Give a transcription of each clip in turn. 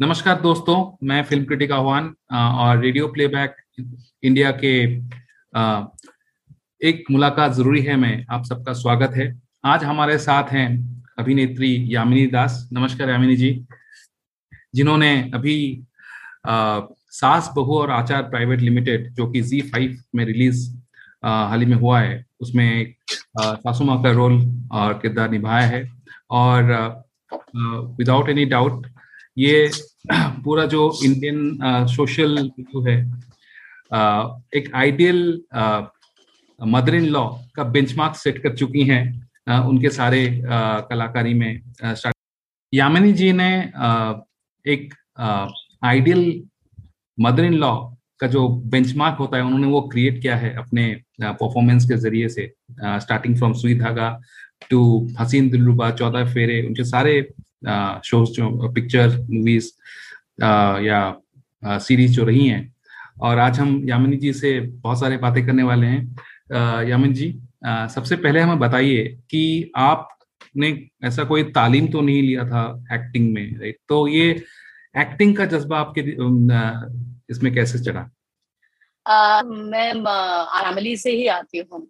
नमस्कार दोस्तों, मैं फ़िल्म क्रिटिक आह्वान और रेडियो प्लेबैक इंडिया के एक मुलाकात ज़रूरी है, मैं आप सबका स्वागत है। आज हमारे साथ हैं अभिनेत्री यामिनी दास। नमस्कार यामिनी जी। जिन्होंने अभी सास, बहू और आचार प्राइवेट लिमिटेड, जो कि जी फाइव में रिलीज़ हाल ही में हुआ है, उसमें सासू माँ का रोल और किरदार निभाया है। और विदाउट एनी डाउट ये पूरा जो Indian social issue uh uh, एक आइडियल मदर इन लॉ का बेंचमार्क सेट कर चुकी हैं uh, उनके सारे uh, कलाकारी में यामिनी जी ने एक आइडियल मदर इन लॉ का जो बेंचमार्क होता है उन्होंने वो क्रिएट किया है अपने परफॉर्मेंस के ज़रिए से स्टार्टिंग फ्रॉम सुई धागा टू हसीन दिलरुबा चौदह फेरे उनके सारे शोज़ जो पिक्चर मूवीज़ या सीरीज़ जो रही हैं। और आज हम यामिनी जी से बहुत सारे बातें करने वाले हैं। यामिनी जी सबसे पहले हमें बताइए कि आपने ऐसा कोई तालीम तो नहीं लिया था एक्टिंग में राइट तो ये एक्टिंग का जज्बा आपके इसमें कैसे चढ़ा? मैं आरामली से ही आती हूँ।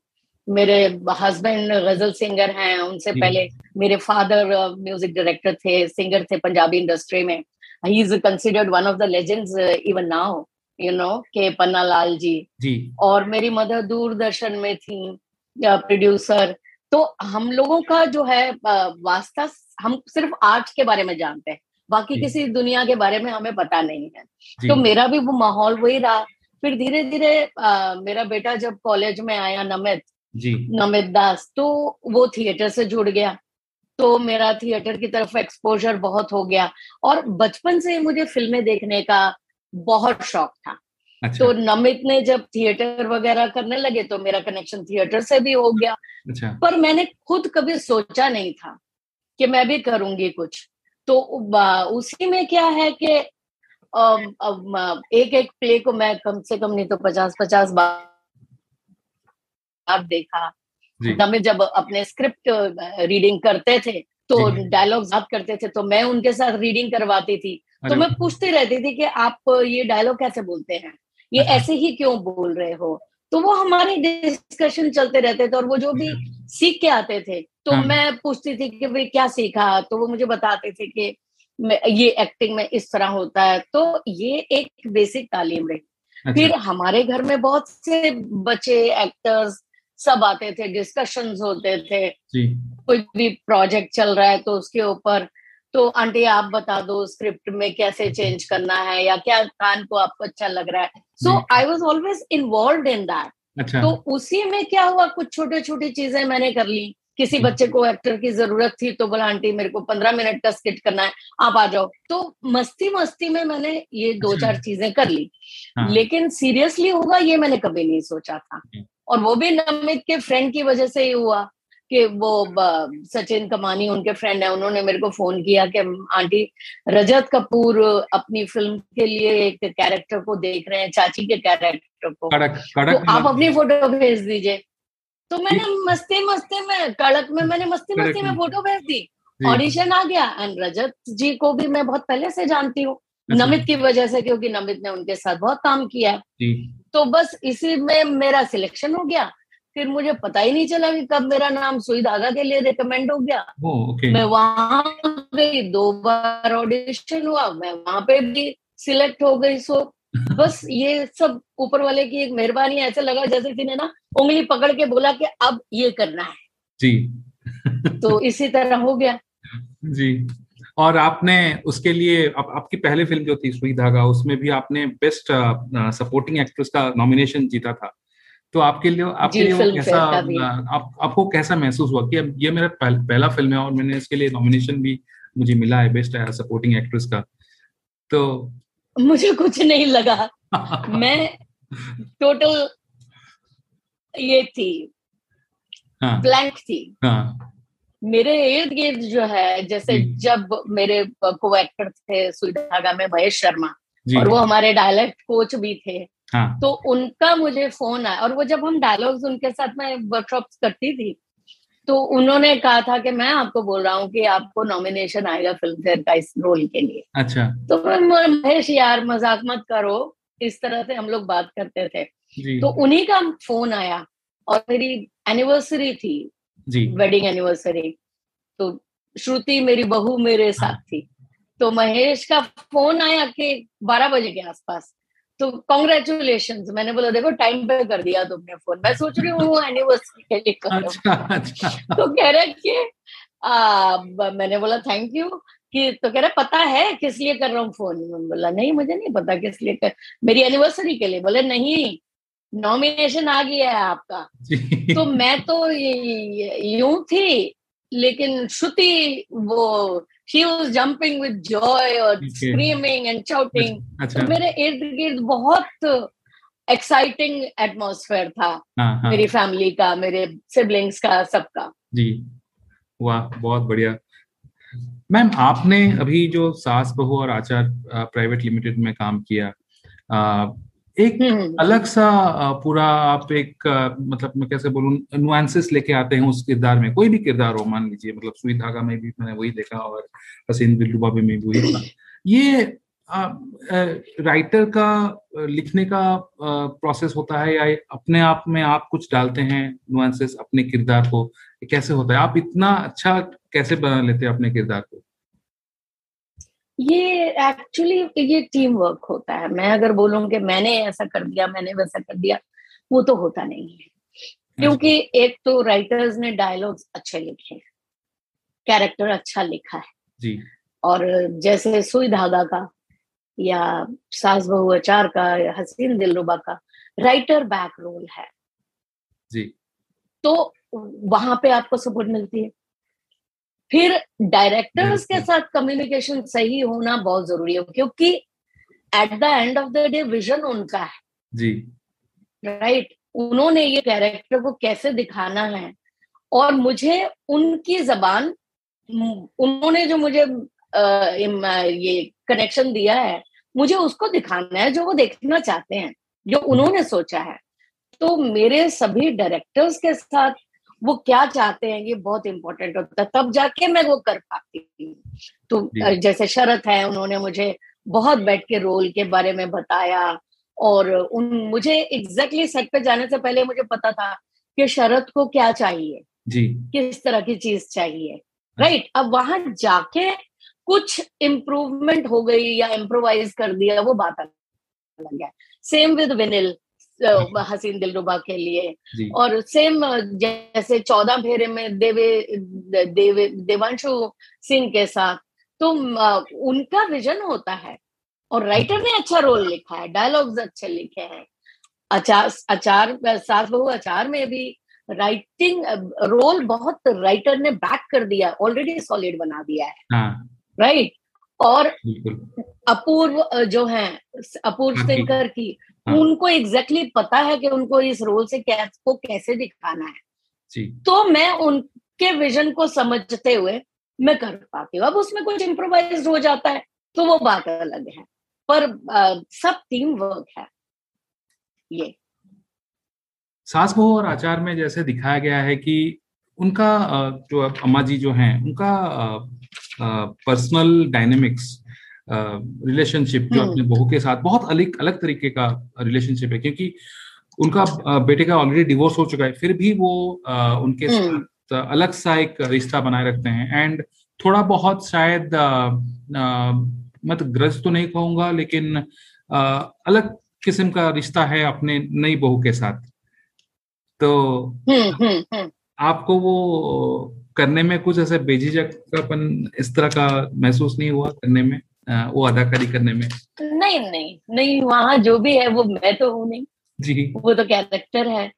मेरे हस्बैंड गज़ल सिंगर हैं उनसे पहले मेरे फादर म्यूज़िक डायरेक्टर थे सिंगर थे पंजाबी इंडस्ट्री में। He is considered one of the legends even now you know K Panna Lal जी। जी। और मेरी मदर दूरदर्शन में थी प्रोड्यूसर तो हम लोगों का जो है वास्ता हम सिर्फ़ आर्ट के बारे में जानते हैं बाकी किसी दुनिया के बारे में हमें पता नहीं है। तो मेरा भी वो माहौल वही रहा। फिर धीरे धीरे मेरा बेटा जब कॉलेज में आया नमित जी। नमित दास तो वो थिएटर से जुड़ गया। तो मेरा थिएटर की तरफ़ एक्सपोजर बहुत हो गया। और बचपन से ही मुझे फ़िल्में देखने का बहुत शौक था। अच्छा। तो नमित ने जब थिएटर वगैरह करने लगे तो मेरा कनेक्शन थिएटर से भी हो गया। अच्छा। पर मैंने खुद कभी सोचा नहीं था कि मैं भी करूँगी कुछ। तो उसी में क्या है कि एक एक प्ले को मैं कम से कम नहीं तो पचास पचास बार देखा। हमें जब अपने स्क्रिप्ट रीडिंग करते थे तो डायलॉग याद करते थे तो मैं उनके साथ रीडिंग करवाती थी। तो मैं पूछती रहती थी कि आप ये डायलॉग कैसे बोलते हैं? ये अच्छा। ऐसे ही क्यों बोल रहे हो? तो वो हमारे डिस्कशन चलते रहते थे और वो जो भी। सीख के आते थे तो हाँ। मैं पूछती थी कि भाई क्या सीखा? तो वो मुझे बताते थे कि ये एक्टिंग में इस तरह होता है। तो ये एक बेसिक तालीम रही। अच्छा। फिर हमारे घर में बहुत से बच्चे एक्टर्स सब आते थे डिस्कशन होते थे। कोई भी प्रोजेक्ट चल रहा है तो उसके ऊपर तो आंटी आप बता दो स्क्रिप्ट में कैसे चेंज करना है या क्या कान को आपको अच्छा लग रहा है। So I was always involve in that तो उसी में क्या हुआ कुछ छोटे छोटी चीज़ें मैंने कर ली। किसी बच्चे को एक्टर की ज़रूरत थी तो बोला आंटी मेरे को पंद्रह मिनट का स्किट करना है आप आ जाओ। तो मस्ती मस्ती में मैंने ये दो अच्छा। चार चीज़ें कर ली। हाँ। लेकिन सीरियसली होगा ये मैंने कभी नहीं सोचा था। और वो भी नमित के फ्रेंड की वजह से ही हुआ कि वो सचिन कमानी उनके फ्रेंड है। उन्होंने मेरे को फ़ोन किया कि आंटी रजत कपूर अपनी फ़िल्म के लिए एक कैरेक्टर को देख रहे हैं चाची के कैरेक्टर को। कड़क, कड़क तो आप अपनी फ़ोटो भेज दीजिए। तो मैंने मस्ती मस्ती में कड़क में मैंने मस्ती मस्ती में फ़ोटो भेज दी। ऑडिशन आ गया एंड रजत जी को भी मैं बहुत पहले से जानती हूँ। अच्छा। नमित की वजह से क्योंकि नमित ने उनके साथ बहुत काम किया तो बस इसी में मेरा सिलेक्शन हो गया। फिर मुझे पता ही नहीं चला कि कब मेरा नाम सुई धागा के लिए रिकमेंड हो गया। okay. मैं वहाँ गई दो बार ऑडिशन हुआ मैं वहाँ पे भी सिलेक्ट हो गई सो बस ये सब ऊपर वाले की एक मेहरबानी ऐसा लगा जैसे किसी ने ना उंगली पकड़ के बोला कि अब ये करना है। जी। तो इसी तरह हो गया। जी। और आपने उसके लिए आप, आपकी पहली फ़िल्म जो थी सुई धागा उसमें भी आपने बेस्ट सपोर्टिंग एक्ट्रेस का नॉमिनेशन जीता था। तो आपके लिए आपके लिए वो कैसा आप, आपको कैसा महसूस हुआ कि ये मेरा पहल, पहला फ़िल्म है और मैंने इसके लिए नॉमिनेशन भी मुझे मिला है बेस्ट सपोर्टिंग एक्ट्रेस का। तो मुझे कुछ नहीं लगा। मैं टोटल ये थी। हाँ, ब्लैंक थी। हाँ, मेरे इर्द गिर्द जो है जैसे जब मेरे को एक्टर थे सुधागा में महेश शर्मा और वो हमारे डायलेक्ट कोच भी थे हाँ. तो उनका मुझे फ़ोन आया और वो जब हम डायलॉग्स उनके साथ में वर्कशॉप करती थी तो उन्होंने कहा था कि मैं आपको बोल रहा हूँ कि आपको नॉमिनेशन आएगा फ़िल्म फेयर का इस रोल के लिए। अच्छा। तो महेश यार मज़ाक मत करो इस तरह से हम लोग बात करते थे। तो उन्हीं का फ़ोन आया और मेरी एनिवर्सरी थी वेडिंग एनिवर्सरी तो श्रुति मेरी बहू मेरे साथ थी। तो महेश का फ़ोन आया कि बारह बजे के आसपास। तो कॉन्ग्रेचुलेशन मैंने बोला देखो टाइम पे कर दिया तुमने फ़ोन। मैं सोच रही हूँ एनिवर्सरी के लिए कर। अच्छा, अच्छा। तो कह रहे कि आ, मैंने बोला थैंक यू कि तो कह रहे पता है किस लिए कर रहा हूँ फ़ोन? बोला नहीं मुझे नहीं पता किस लिए कर मेरी एनिवर्सरी के लिए। बोले नहीं नॉमिनेशन आ गया है आपका। तो मैं तो यूँ थी लेकिन श्रुति वो jumping with joy or okay. screaming and shouting तो मेरे इर्द गिर्द बहुत एक्साइटिंग एटमोसफेयर था हाँ, हाँ. मेरी फैमिली का मेरे सिबलिंग्स का सबका। जी। वाह बहुत बढ़िया। मैम आपने अभी जो सास बहू और आचार प्राइवेट लिमिटेड में काम किया एक हम्म, हम्म। अलग सा पूरा आप एक मतलब मैं कैसे बोलूँ नुआंसेस लेके आते हैं उस किरदार में। कोई भी किरदार हो मान लीजिए मतलब सुई धागा में भी मैंने वही देखा और हसीन बिल्लुबा में भी वही था। ये आ, राइटर का लिखने का प्रोसेस होता है या अपने आप में आप कुछ डालते हैं नुआंसेस अपने किरदार को कैसे होता है? आप इतना अच्छा कैसे बना लेते हैं अपने किरदार को? ये एक्चुअली ये टीम वर्क होता है। मैं अगर बोलूँ कि मैंने ऐसा कर दिया मैंने वैसा कर दिया वो तो होता नहीं है। क्योंकि एक तो राइटर्स ने डायलॉग्स अच्छे लिखे हैं कैरेक्टर अच्छा लिखा है। जी। और जैसे सुई धागा का या सास बहु अचार का या हसीन दिलरुबा का राइटर बैक रोल है। जी। तो वहाँ पे आपको सपोर्ट मिलती है। फिर डायरेक्टर्स के साथ कम्युनिकेशन सही होना बहुत ज़रूरी है क्योंकि at the end of the day vision उनका है। जी। Right right? उन्होंने ये कैरेक्टर को कैसे दिखाना है? और मुझे उनकी जबान उन्होंने जो मुझे आ, ये कनेक्शन दिया है मुझे उसको दिखाना है जो वो देखना चाहते हैं जो उन्होंने सोचा है। तो मेरे सभी डायरेक्टर्स के साथ वो क्या चाहते हैं ये बहुत इंपॉर्टेंट होता है। तब जाके मैं वो कर पाती हूँ। तो जैसे शरत है उन्होंने मुझे बहुत बैठ के रोल के बारे में बताया और उन मुझे एग्जैक्टली सेट पे जाने से पहले मुझे पता था कि शरत को क्या चाहिए जी। किस तरह की चीज़ चाहिए राइट right? अब वहाँ जाके कुछ इम्प्रूवमेंट हो गई या इम्प्रोवाइज कर दिया वो बात अलग है। सेम विद विनिल हसीन दिलरुबा के लिए। और सेम जैसे चौदह फेरे में देवे देवे देवांशु सिंह के साथ तो उनका विजन होता है। और राइटर ने अच्छा रोल लिखा है डायलॉग्स अच्छे लिखे हैं। अचार अचार सास बहु अचार में भी राइटिंग रोल बहुत राइटर ने बैक कर दिया ऑलरेडी सॉलिड बना दिया है। हाँ. राइट और अपूर्व जो है अपूर्व सिंकर की हाँ. उनको एग्जैक्टली exactly पता है कि उनको इस रोल से क्या को कैसे दिखाना है। जी. तो मैं उनके विजन को समझते हुए मैं कर पाती हूँ। अब उसमें कुछ इम्प्रोवाइज हो जाता है तो वो बात अलग है। पर आ, सब टीम वर्क है। ये। सास बहू और आचार में जैसे दिखाया गया है कि उनका जो अम्मा जी जो हैं उनका पर्सनल डायनेमिक्स रिलेशनशिप जो अपने हम्म। बहू के साथ बहुत अलग अलग तरीके का रिलेशनशिप है क्योंकि उनका बेटे का ऑलरेडी डिवोर्स हो चुका है फिर भी वो उनके हम्म। साथ अलग सा एक रिश्ता बनाए रखते हैं एंड थोड़ा बहुत शायद मैं तो ग्रज तो नहीं कहूँगा लेकिन अलग किस्म का रिश्ता है अपने नई बहू के साथ तो हम्म, आपको वो करने में कुछ ऐसे बेझिझकपन इस तरह का महसूस नहीं हुआ करने में वो अदाकारी करने में? नहीं नहीं नहीं वहाँ जो भी है वो मैं तो हूँ नहीं। जी। वो तो कैरेक्टर है।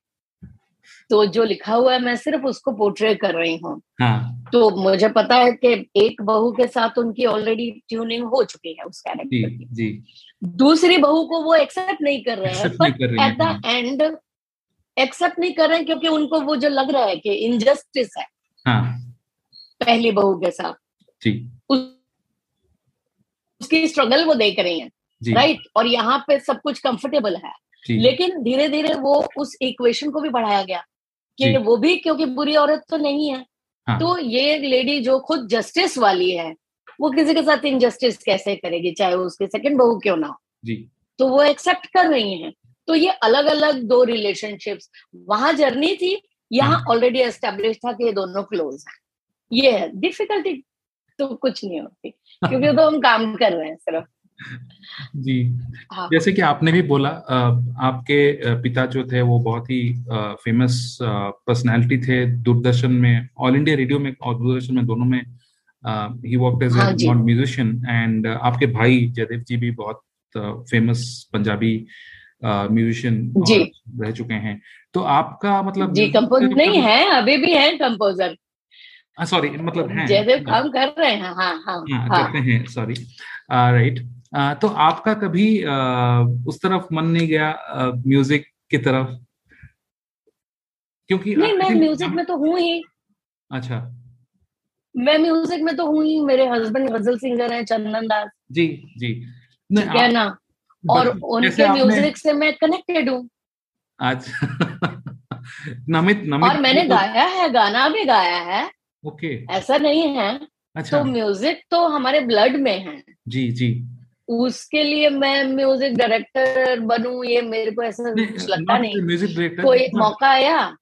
तो जो लिखा हुआ है मैं सिर्फ़ उसको पोर्ट्रे कर रही हूँ। हाँ. तो मुझे पता है कि एक बहू के साथ उनकी ऑलरेडी ट्यूनिंग हो चुकी है उस कैरेक्टर की। जी. दूसरी बहू को वो एक्सेप्ट नहीं कर रहे हैं but at the end accept नहीं कर रहे हैं क्योंकि उनको वो जो लग रहा है कि इनजस्टिस है। हाँ. पहली बहू के साथ। जी। उसकी स्ट्रगल वो देख रही हैं राइट और यहाँ पे सब कुछ कंफर्टेबल है। लेकिन धीरे धीरे वो उस इक्वेशन को भी बढ़ाया गया कि वो भी क्योंकि बुरी औरत तो नहीं है। हाँ. तो ये लेडी जो खुद जस्टिस वाली है वो किसी के साथ इनजस्टिस कैसे करेगी चाहे वो उसके सेकंड बहू क्यों ना हो? जी। तो वो एक्सेप्ट कर रही हैं। तो ये अलग अलग दो रिलेशनशिप्स वहाँ जर्नी थी यहाँ ऑलरेडी हाँ। एस्टेब्लिश था कि ये दोनों क्लोज है। ये है डिफिकल्टी तो कुछ नहीं होती। क्योंकि तो हम काम कर रहे हैं सिर्फ़। जी। हाँ. जैसे कि आपने भी बोला आपके पिता जो थे वो बहुत ही फ़ेमस पर्सनालिटी थे दूरदर्शन में ऑल इंडिया रेडियो में और दूरदर्शन में दोनों में ही work as a musician and आपके भाई जयदेव जी भी बहुत फ़ेमस पंजाबी म्यूजिशियन रह चुके हैं। तो आपका मतलब जी कंपोज नहीं है अभी भी है कंपोजर सॉरी मतलब है। जयदेव काम कर रहे हैं हाँ हाँ, हाँ, हाँ। करते हैं सॉरी राइट तो आपका कभी उस तरफ़ मन नहीं गया म्यूज़िक की तरफ़? क्योंकि नहीं मैं म्यूज़िक में तो हूँ ही। अच्छा। मैं म्यूज़िक में तो हूँ ही। मेरे हस्बैंड गज़ल सिंगर हैं चंदन दास जी जी। क्या ना? और उनके म्यूज़िक से मैं कनेक्टेड हूँ। अच्छा। नमित नमित और मैंने तो... गाया है गाना भी गाया है। ओके। okay. ऐसा नहीं है। अच्छा। तो म्यूज़िक तो हमारे ब्लड में है। जी जी। उसके लिए मैं म्यूज़िक डायरेक्टर बनू ये मेरे को ऐसा कुछ लगता नहीं। म्यूज़िक डायरेक्टर कोई मौका आया?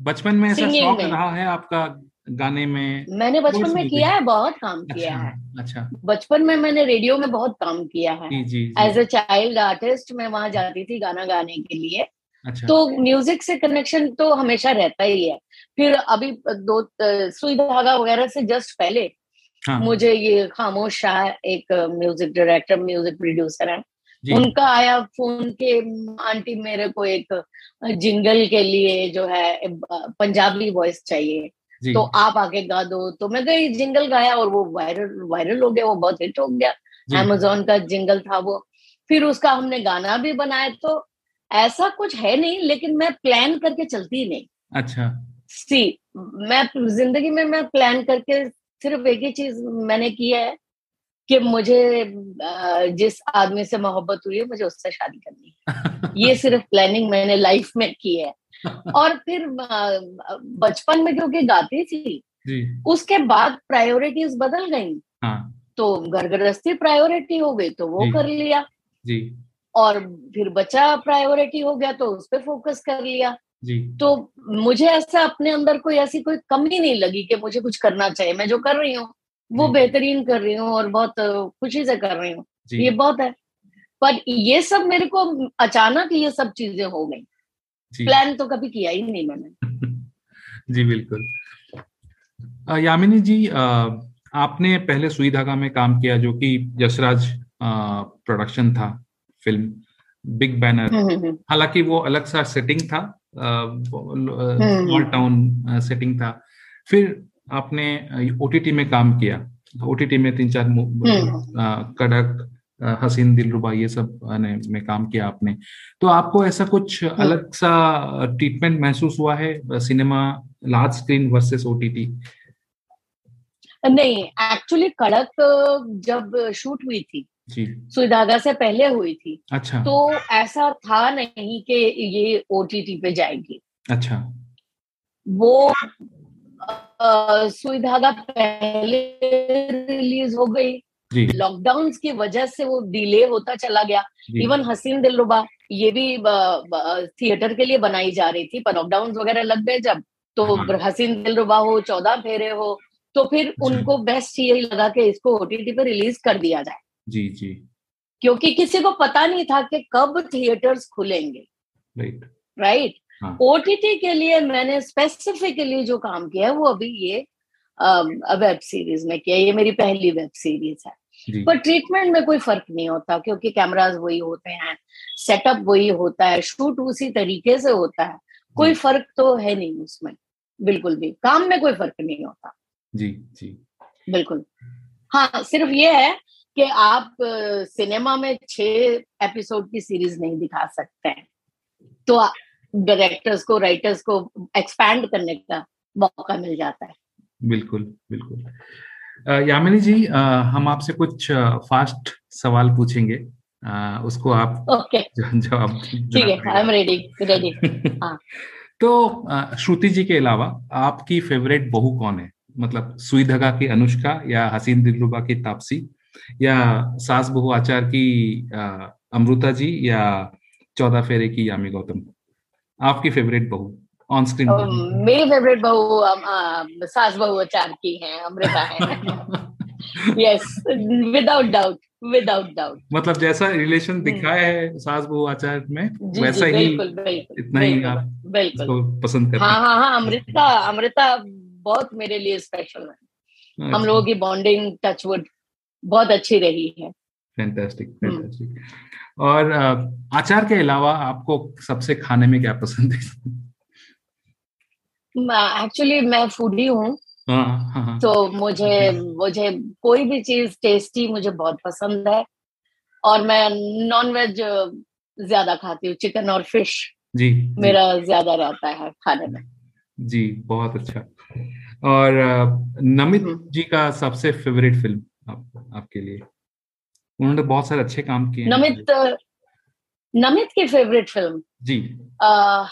बचपन में ऐसा शौक रहा है आपका गाने में? मैंने बचपन में किया है बहुत काम अच्छा, किया है। अच्छा। बचपन में मैंने रेडियो में बहुत काम किया है। एज ए चाइल्ड आर्टिस्ट मैं वहाँ जाती थी गाना गाने के लिए। अच्छा। तो म्यूज़िक से कनेक्शन तो हमेशा रहता ही है। फिर अभी दो सुई धागा वगैरह से जस्ट पहले हाँ. मुझे ये खामोश शाह एक म्यूज़िक डायरेक्टर म्यूज़िक प्रोड्यूसर है। उनका आया फ़ोन के आंटी मेरे को एक जिंगल के लिए जो है पंजाबी वॉइस चाहिए। तो आप आके गा दो। तो मैं गई जिंगल गाया और वो वायरल वायरल हो गया वो बहुत हिट हो गया। अमेजोन का जिंगल था वो। फिर उसका हमने गाना भी बनाया तो ऐसा कुछ है नहीं लेकिन मैं प्लान करके चलती नहीं। अच्छा। सी मैं ज़िंदगी में मैं प्लान करके सिर्फ़ एक ही चीज़ मैंने किया है कि मुझे जिस आदमी से मोहब्बत हुई है मुझे उससे शादी करनी है। ये सिर्फ़ प्लानिंग मैंने लाइफ में की है। और फिर बचपन में क्योंकि गाती थी उसके बाद प्रायोरिटीज बदल गई। हाँ। तो घर गृहस्थी प्रायोरिटी हो गई तो वो कर लिया। जी। और फिर बच्चा प्रायोरिटी हो गया तो उस पर फोकस कर लिया। जी। तो मुझे ऐसा अपने अंदर कोई ऐसी कोई कमी नहीं लगी कि मुझे कुछ करना चाहिए। मैं जो कर रही हूँ वो बेहतरीन कर रही हूँ और बहुत खुशी से कर रही हूँ। ये बहुत है। पर ये सब मेरे को अचानक ये सब चीज़ें हो गई। प्लान तो कभी किया ही नहीं मैंने। जी बिल्कुल। यामिनी जी आपने पहले सुई धागा में काम किया जो कि यशराज प्रोडक्शन था। Film big banner. हालाँकि वो अलग सा सेटिंग था स्मॉल टाउन सेटिंग था। फिर आपने ओटीटी में काम किया। ओटीटी में तीन चार हम्म। कड़क हसीन दिल रुबा ये सब में काम किया आपने। तो आपको ऐसा कुछ हम्म। अलग सा ट्रीटमेंट महसूस हुआ है cinema large screen versus OTT नहीं एक्चुअली कड़क जब शूट हुई थी सुधागा से पहले हुई थी। अच्छा। तो ऐसा था नहीं कि ये ओटीटी पे जाएगी। अच्छा। वो सुई धागा पहले रिलीज़ हो गई। लॉकडाउन की वजह से वो डिले होता चला गया। इवन हसीन दिलरुबा ये भी थिएटर के लिए बनाई जा रही थी पर लॉकडाउन वगैरह लग गए जब। तो हाँ। हसीन दिलरुबा हो चौदह फेरे हो तो फिर। उनको बेस्ट यही लगा कि इसको ओटीटी पे रिलीज़ कर दिया जाए। जी जी। क्योंकि किसी को पता नहीं था कि कब थिएटर्स खुलेंगे। राइट राइट ओटीटी के लिए मैंने स्पेसिफिकली जो काम किया है वो अभी ये वेब सीरीज़ में किया ये मेरी पहली वेब सीरीज़ है। पर ट्रीटमेंट में कोई फ़र्क नहीं होता क्योंकि कैमराज वही होते हैं सेटअप वही होता है शूट उसी तरीके से होता है। कोई फ़र्क तो है नहीं उसमें। बिल्कुल भी। काम में कोई फ़र्क नहीं होता। जी जी। बिल्कुल। हाँ सिर्फ़ ये है कि आप सिनेमा में छह एपिसोड की सीरीज़ नहीं दिखा सकते हैं। तो डायरेक्टर्स को राइटर्स को एक्सपैंड करने का मौका मिल जाता है। बिल्कुल बिल्कुल। यामिनी जी आ, हम आपसे कुछ फास्ट सवाल पूछेंगे। आ, उसको आप ओके जवाब ठीक है आई एम रेडी रेडी तो श्रुति जी के अलावा आपकी फेवरेट बहू कौन है? मतलब सुई धगा की अनुष्का या हसीन दिलरुबा की तापसी? या सास बहु आचार की अमृता जी या चौदह फेरे की यामी गौतम। आपकी फेवरेट बहू ऑन स्क्रीन मेरी फेवरेट बहू सास बहु आचार की है अमृता है। Yes without doubt without doubt मतलब जैसा रिलेशन हम्म। दिखाया है सास बहु आचार में जी, वैसा जी, ही बिल्कुल, बिल्कुल, इतना बिल्कुल, ही आप बिल्कुल। पसंद करते हाँ हाँ। हाँ अमृता अमृता बहुत मेरे लिए स्पेशल है। हम अच्छा। लोगों की बॉन्डिंग टचवुड बहुत अच्छी रही है। फैंटास्टिक फैंटास्टिक और आचार के अलावा आपको सबसे खाने में क्या पसंद है? एक्चुअली मैं फूडी हूँ। हाँ, हाँ, हाँ। तो मुझे मुझे कोई भी चीज़ टेस्टी मुझे बहुत पसंद है। और मैं नॉन वेज ज़्यादा खाती हूँ चिकन और फ़िश जी मेरा ज़्यादा रहता है खाने में। जी बहुत अच्छा। और नमित हम्म। जी का सबसे फेवरेट फ़िल्म आप, आपके लिए। उन्होंने बहुत सारे अच्छे काम किए नमित नमित की फेवरेट फ़िल्म जी। आ,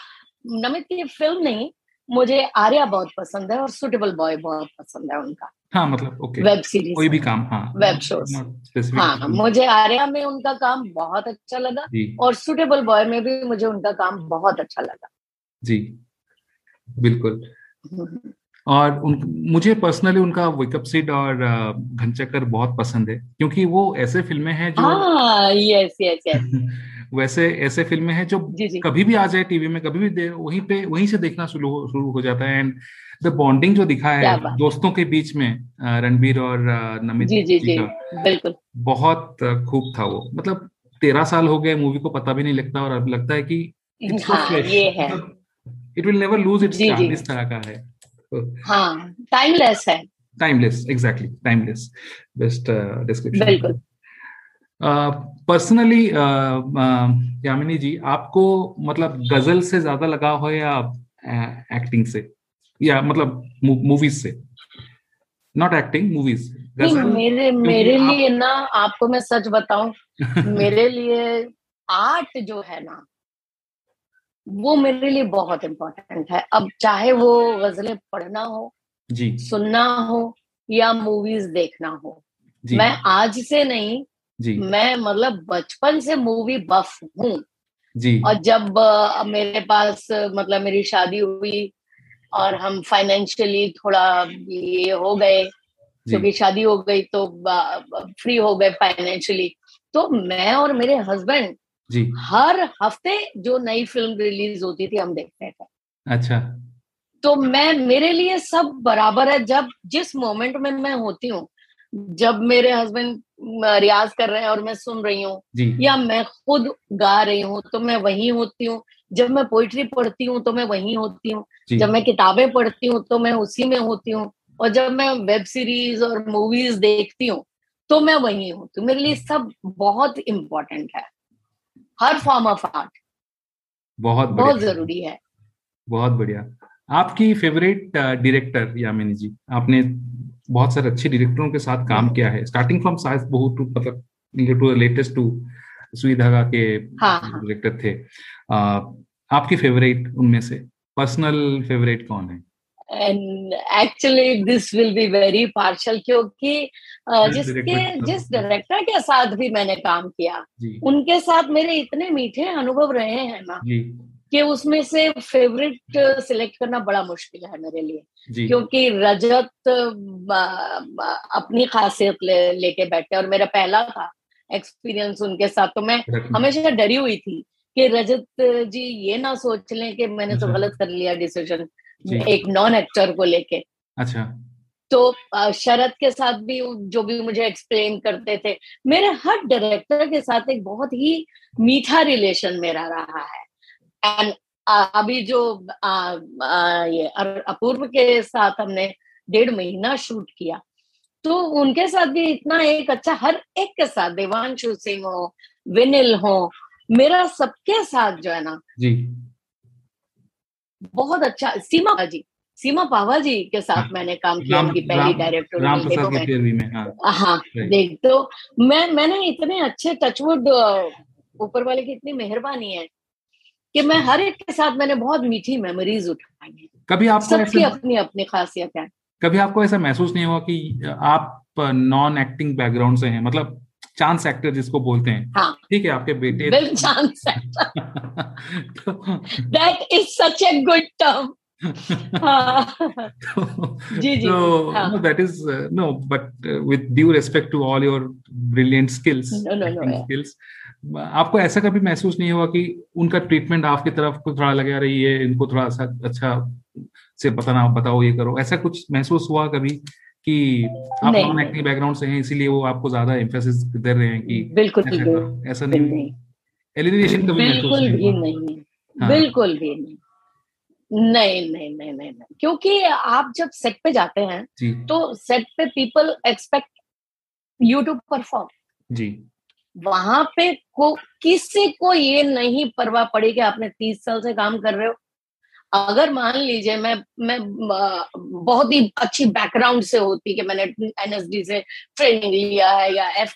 नमित की फ़िल्म नहीं मुझे आर्या बहुत पसंद है और सुटेबल बॉय बहुत पसंद है उनका। हाँ मतलब ओके वेब सीरीज़ कोई भी काम हाँ। वेब शोज़ हाँ मुझे आर्या में उनका काम बहुत अच्छा लगा और सुटेबल बॉय में भी मुझे उनका काम बहुत अच्छा लगा। जी। बिल्कुल। हम्म। और उन मुझे पर्सनली उनका वेकअप सीट और घनचक्कर बहुत पसंद है क्योंकि वो ऐसे फ़िल्में हैं जो यस यस यस वैसे ऐसे फ़िल्में हैं जो जी जी. कभी भी आ जाए टीवी में कभी भी दे वहीं पे वहीं से देखना शुरू हो शुरू हो जाता है। एंड द बॉन्डिंग जो दिखा है दोस्तों के बीच में रणबीर और नमित जी जी जी बिल्कुल. बहुत खूब था वो। मतलब तेरह साल हो गए मूवी को पता भी नहीं लगता और अब लगता है कि it will never lose its इस तरह का है। हाँ टाइमलेस है। Timeless exactly timeless best description बिल्कुल। Personally uh, uh, Yamini ji आपको मतलब गज़ल से ज़्यादा लगाव हो या एक्टिंग से? या मतलब मूवीज़ से? नॉट एक्टिंग मूवीज़ मेरे मेरे. लिए ना आपको मैं सच बताऊँ मेरे लिए आर्ट जो है ना वो मेरे लिए बहुत इम्पोर्टेंट है। अब चाहे वो गजलें पढ़ना हो जी। सुनना हो या मूवीज़ देखना हो जी. मैं आज से नहीं जी। मैं मतलब बचपन से मूवी बफ हूँ। जी। और जब uh, मेरे पास मतलब मेरी शादी हुई और हम फाइनेंशियली थोड़ा ये हो गए क्योंकि शादी हो गई तो फ्री हो गए फाइनेंशियली तो मैं और मेरे हस्बैंड जी। हर हफ़्ते जो नई फ़िल्म रिलीज़ होती थी हम देखते थे। अच्छा। तो मैं मेरे लिए सब बराबर है जब जिस मोमेंट में मैं होती हूँ जब मेरे हस्बैंड रियाज कर रहे हैं और मैं सुन रही हूँ या मैं खुद गा रही हूँ तो मैं वही होती हूँ। जब मैं पोइट्री पढ़ती हूँ तो मैं वही होती हूँ। जब मैं किताबें पढ़ती हूँ तो मैं उसी में होती हूँ। और जब मैं वेब सीरीज़ और मूवीज़ देखती हूँ तो मैं वही होती हूँ। मेरे लिए सब बहुत इम्पोर्टेंट है। हर फॉर्म ऑफ़ आर्ट बहुत बहुत ज़रूरी है। बहुत बढ़िया। आपकी फेवरेट डायरेक्टर यामिनी जी आपने बहुत सारे अच्छे डायरेक्टरों के साथ काम किया है। स्टार्टिंग फ्रॉम साइज़ बहुत टू मतलब to latest to Sui Dhaaga के डायरेक्टर हाँ, हाँ। थे। आ, आपकी फेवरेट उनमें से पर्सनल फेवरेट कौन है? Actually this will be very partial क्योंकि जिसके जिस डायरेक्टर के साथ भी मैंने काम किया उनके साथ मेरे इतने मीठे अनुभव रहे हैं ना कि उसमें से फेवरेट सिलेक्ट करना बड़ा मुश्किल है मेरे लिए। क्योंकि रजत अपनी खासियत ले, लेके बैठे और मेरा पहला था एक्सपीरियंस उनके साथ तो मैं हमेशा डरी हुई थी कि रजत जी ये ना सोच लें कि मैंने तो। गलत कर लिया डिसीज़न एक नॉन एक्टर को लेके। अच्छा। तो शरद के साथ भी जो भी मुझे एक्सप्लेन करते थे मेरे हर डायरेक्टर के साथ एक बहुत ही मीठा रिलेशन मेरा रहा है। एंड अभी जो आ, आ, ये अपूर्व के साथ हमने डेढ़ महीना शूट किया तो उनके साथ भी इतना एक अच्छा हर एक के साथ देवांशु सिंह हो विनिल हो मेरा सबके साथ जो है ना जी। बहुत अच्छा सीमा जी। सीमा पावा जी के साथ हाँ, मैंने काम किया उनकी पहली डायरेक्टर हाँ, हाँ देख तो मैं मैंने इतने अच्छे टचवुड ऊपर वाले की इतनी मेहरबानी है कि मैं हर एक के साथ मैंने बहुत मीठी मेमोरीज उठाई हैं। कभी आपको सबकी अपनी अपनी खासियत है। कभी आपको ऐसा महसूस नहीं हुआ कि आप नॉन एक्टिंग बैकग्राउंड से हैं? मतलब चांस एक्टर जिसको बोलते हैं। हाँ, ठीक है आपके बेटे chance that is such a good term जी जी। so that is no but with due respect to all your brilliant skills skills आपको ऐसा कभी महसूस नहीं हुआ कि उनका ट्रीटमेंट आपकी तरफ़ को थोड़ा लगा रही है इनको थोड़ा सा अच्छा से पता बताना बताओ ये करो? ऐसा कुछ महसूस हुआ कभी? कि आप नॉन एक्टिंग बैकग्राउंड से हैं इसीलिए वो आपको ज़्यादा एम्फेसिस दे रहे हैं कि बिल्कुल ऐसा, ऐसा नहीं। एलिनेशन कभी बिल्कुल भी नहीं। हाँ। बिल्कुल भी नहीं। नहीं नहीं नहीं नहीं नहीं। क्योंकि आप जब सेट पे जाते हैं तो सेट पे people expect you to perform जी। वहाँ पे को किसी को ये नहीं परवाह पड़ी कि आपने तीस साल से काम कर रहे हो। अगर मान लीजिए मैं मैं बहुत ही अच्छी बैकग्राउंड से होती कि मैंने एनएसडी से ट्रेनिंग लिया है या एफ़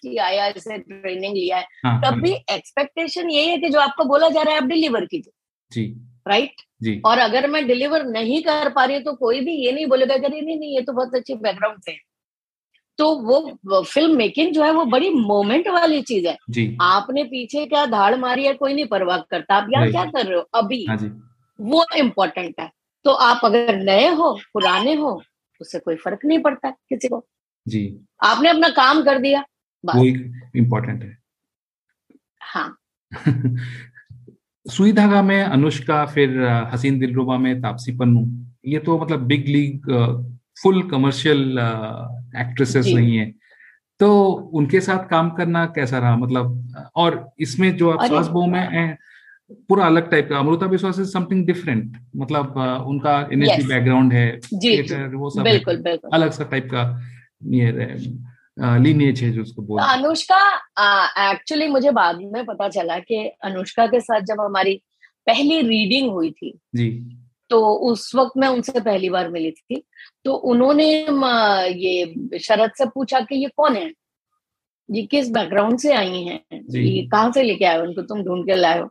से ट्रेनिंग लिया है हाँ, तब। भी एक्सपेक्टेशन यही है कि जो आपको बोला जा रहा है आप डिलीवर कीजिए। जी। Right right? जी। और अगर मैं डिलीवर नहीं कर पा रही तो कोई भी ये नहीं बोलेगा कि नहीं नहीं ये तो बहुत अच्छी बैकग्राउंड से है। तो वो फ़िल्म मेकिंग जो है वो बड़ी मोमेंट वाली चीज़ है। जी। आपने पीछे क्या धाड़ मारी है कोई नहीं परवाह करता। आप यहाँ क्या कर रहे हो? अभी। हाँ जी। वो इम्पोर्टेंट है। तो आप अगर नए हो पुराने हो उससे कोई फ़र्क नहीं पड़ता किसी को। जी। आपने अपना काम कर दिया वो इम्पोर्टेंट है। हाँ। सुई धागा में अनुष्का फिर हसीन दिलरुबा में तापसी पन्नू ये तो मतलब big league full commercial actresses नहीं है। तो उनके साथ काम करना कैसा रहा? मतलब और इसमें जो आप सास बहू में पूरा अलग टाइप का। अमृता विश्वास इज़ समथिंग डिफरेंट मतलब उनका एनएसडी yes. बैकग्राउंड है वो सब बिल्कुल, बिल्कुल. अलग सा टाइप का ये है जो उसको बोल अनुष्का एक्चुअली मुझे बाद में पता चला कि अनुष्का के साथ जब हमारी पहली रीडिंग हुई थी जी। तो उस वक्त मैं उनसे पहली बार मिली थी। तो उन्होंने ये शरद से पूछा कि ये कौन है? ये किस बैकग्राउंड से आई हैं? ये कहाँ से लेके आए उनको तुम ढूंढ के लाए हो।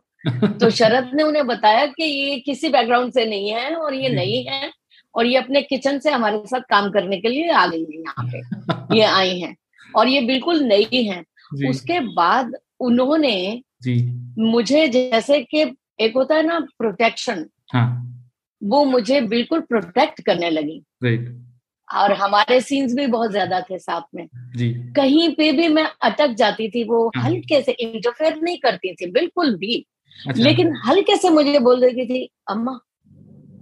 तो शरद ने उन्हें बताया कि ये किसी बैकग्राउंड से नहीं है और ये नहीं है और ये अपने किचन से हमारे साथ काम करने के लिए आ गई है यहाँ पे। ये आई हैं और ये बिल्कुल नई है। उसके बाद उन्होंने जी। मुझे जैसे कि एक होता है ना प्रोटेक्शन हाँ. वो मुझे बिल्कुल प्रोटेक्ट करने लगी। और हमारे सीन्स भी बहुत ज़्यादा थे साथ में। जी। कहीं पे भी मैं अटक जाती थी वो हाँ। हल्के से इंटरफेयर नहीं करती थी बिल्कुल भी। अच्छा। लेकिन हल्के से मुझे बोल देती थी अम्मा।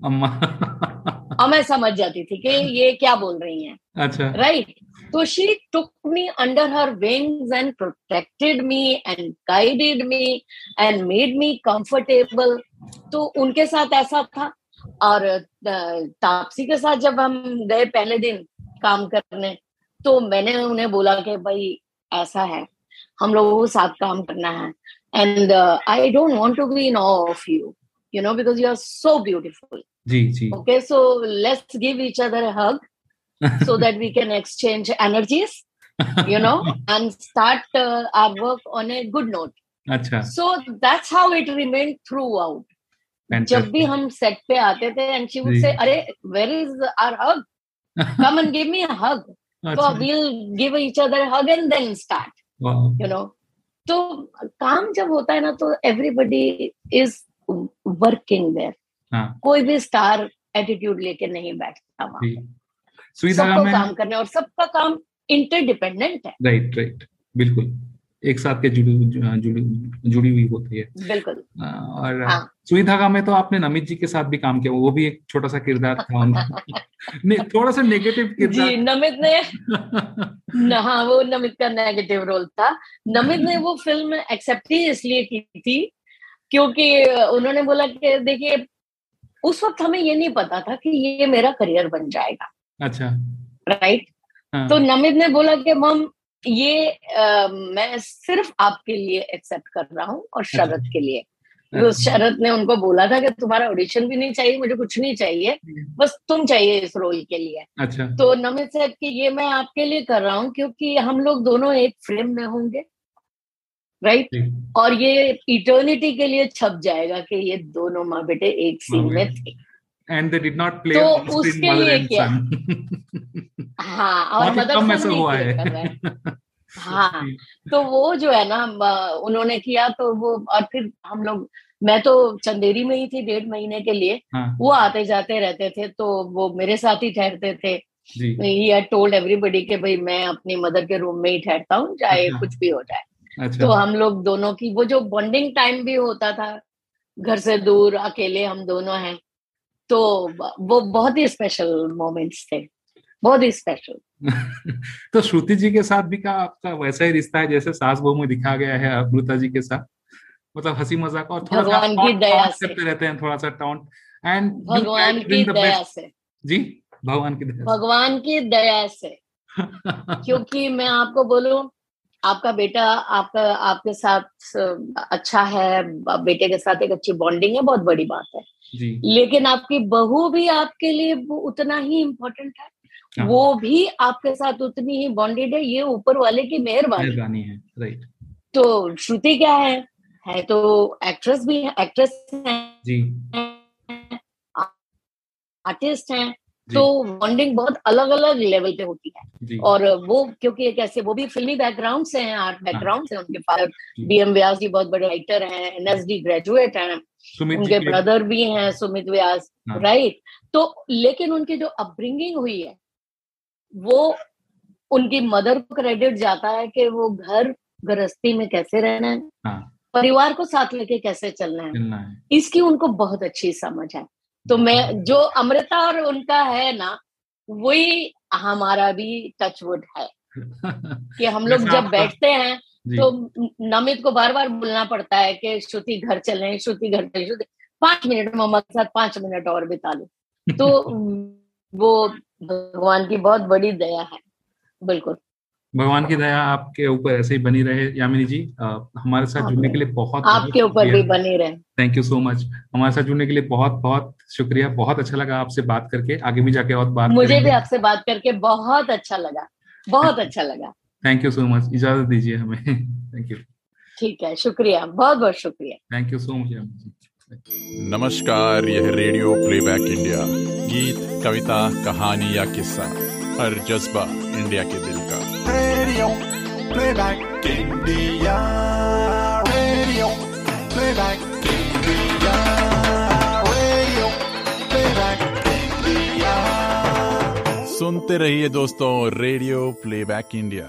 अम्मा। और मैं समझ जाती थी कि ये क्या बोल रही हैं। अच्छा। राइट तो she took me under her wings and protected me and guided me and made me comfortable तो उनके साथ ऐसा था। और तापसी के साथ जब हम गए पहले दिन काम करने तो मैंने उन्हें बोला कि भाई ऐसा है। हम लोगों को साथ काम करना है। and uh, i don't want to be in awe of you you know because you are so beautiful ji, ji. okay so let's give each other a hug so that we can exchange energies you know and start uh, our work on a good note अच्छा so that's how it remained throughout जब भी हम set पे आते थे and she would say अरे where is our hug come and give me a hug so we'll give each other a hug and then start wow. you know तो काम जब होता है ना तो एवरीबडी इज़ वर्किंग देयर कोई भी स्टार एटीट्यूड लेके नहीं बैठता वहाँ सबको काम करने और सबका काम इंटरडिपेंडेंट है। राइट राइट बिल्कुल। एक साथ के जुड़ी जुड़ी जुड़ी हुई होती है। बिल्कुल। और हाँ. सुई धागा में तो आपने नमित जी के साथ भी काम किया वो भी एक छोटा सा किरदार था नहीं थोड़ा सा नेगेटिव किरदार जी नमित ने हाँ वो नमित का नेगेटिव रोल था। नमित ने वो फ़िल्म एक्सेप्ट ही इसलिए की थी क्योंकि उन्होंने बोला कि देखिए उस वक्त हमें ये नहीं पता था कि ये मेरा करियर बन जाएगा। अच्छा। राइट हाँ. तो नमित ने बोला कि मम ये आ, मैं सिर्फ़ आपके लिए एक्सेप्ट कर रहा हूँ और अच्छा। शरद के लिए। तो शरद ने उनको बोला था कि तुम्हारा ऑडिशन भी नहीं चाहिए मुझे कुछ नहीं चाहिए हम्म। बस तुम चाहिए इस रोल के लिए। अच्छा। तो नमित साहब की ये मैं आपके लिए कर रहा हूँ क्योंकि हम लोग दोनों एक फ्रेम में होंगे। राइट और ये इटर्निटी के लिए छप जाएगा कि ये दोनों माँ बेटे एक सीन में थे। And they did not play तो उसके लिए क्या? हाँ और मदर ऐसा हुआ है। हाँ। तो वो जो है ना उन्होंने किया तो वो और फिर हम लोग मैं तो चंदेरी में ही थी डेढ़ महीने के लिए। हाँ. वो आते जाते रहते थे तो वो मेरे साथ ही ठहरते थे। ही टोल्ड एवरीबडी के भाई मैं अपनी मदर के रूम में ही ठहरता हूँ चाहे अच्छा। कुछ भी हो जाए। अच्छा। तो हम लोग दोनों की वो जो बॉन्डिंग टाइम भी होता था घर से दूर अकेले हम दोनों हैं तो वो बहुत ही स्पेशल मोमेंट्स थे। बहुत ही स्पेशल तो श्रुति जी के साथ भी का आपका वैसा ही रिश्ता है जैसे सास बहू में दिखा गया है अमृता जी के साथ? मतलब हँसी मज़ाक और थोड़ा सा की दया से। रहते हैं थोड़ा सा टाउंट एंड भगवान की दया से। जी भगवान की दया भगवान की दया से। क्योंकि मैं आपको बोलूँ आपका बेटा आपका आपके साथ अच्छा है बेटे के साथ एक अच्छी बॉन्डिंग है बहुत बड़ी बात है। जी। लेकिन आपकी बहू भी आपके लिए उतना ही इम्पोर्टेंट है। हाँ। वो भी आपके साथ उतनी ही बॉन्डेड है ये ऊपर वाले की मेहरबानी। है राइट तो श्रुति क्या है? है तो एक्ट्रेस भी है एक्ट्रेस है। जी। आर्टिस्ट हैं। तो बॉन्डिंग बहुत अलग अलग लेवल पे होती है। और वो क्योंकि एक ऐसे वो भी फिल्मी बैकग्राउंड से हैं आर्ट बैकग्राउंड से उनके father B M Vyas ji बहुत बड़े राइटर हैं एनएसडी ग्रेजुएट हैं उनके ब्रदर भी हैं सुमित व्यास हाँ। राइट तो लेकिन उनकी जो अपब्रिंगिंग हुई है वो उनकी मदर को क्रेडिट जाता है कि वो घर गृहस्थी में कैसे रहना है हाँ। परिवार को साथ लेके कैसे चलना है, है। इसकी उनको बहुत अच्छी समझ है। तो मैं जो अमृता और उनका है ना वही हमारा भी टचवुड है। कि हम लोग जब बैठते हैं तो नमित को बार बार बोलना पड़ता है कि श्रुति घर चले श्रुति घर चले श्रुति। पाँच मिनट मम्मा के साथ पाँच मिनट और बिता लो। तो वो भगवान की बहुत बड़ी दया है बिल्कुल। भगवान की दया आपके ऊपर ऐसे ही बनी रहे यामिनी जी आ, हमारे साथ जुड़ने के लिए बहुत आपके ऊपर भी बनी रहे। थैंक यू सो मच हमारे साथ जुड़ने के लिए बहुत बहुत शुक्रिया बहुत अच्छा लगा आपसे बात करके। आगे भी जाके और बात मुझे भी आपसे बात करके बहुत अच्छा लगा बहुत अच्छा लगा। थैंक यू सो मच इजाज़त दीजिए हमें। थैंक यू ठीक है शुक्रिया बहुत बहुत शुक्रिया थैंक यू सो मच नमस्कार यह रेडियो प्लेबैक इंडिया। गीत कविता कहानी या किस्सा हर जज्बा इंडिया के दिल का radio playback India radio playback India radio playback India सुनते रहिए दोस्तों रेडियो प्लेबैक इंडिया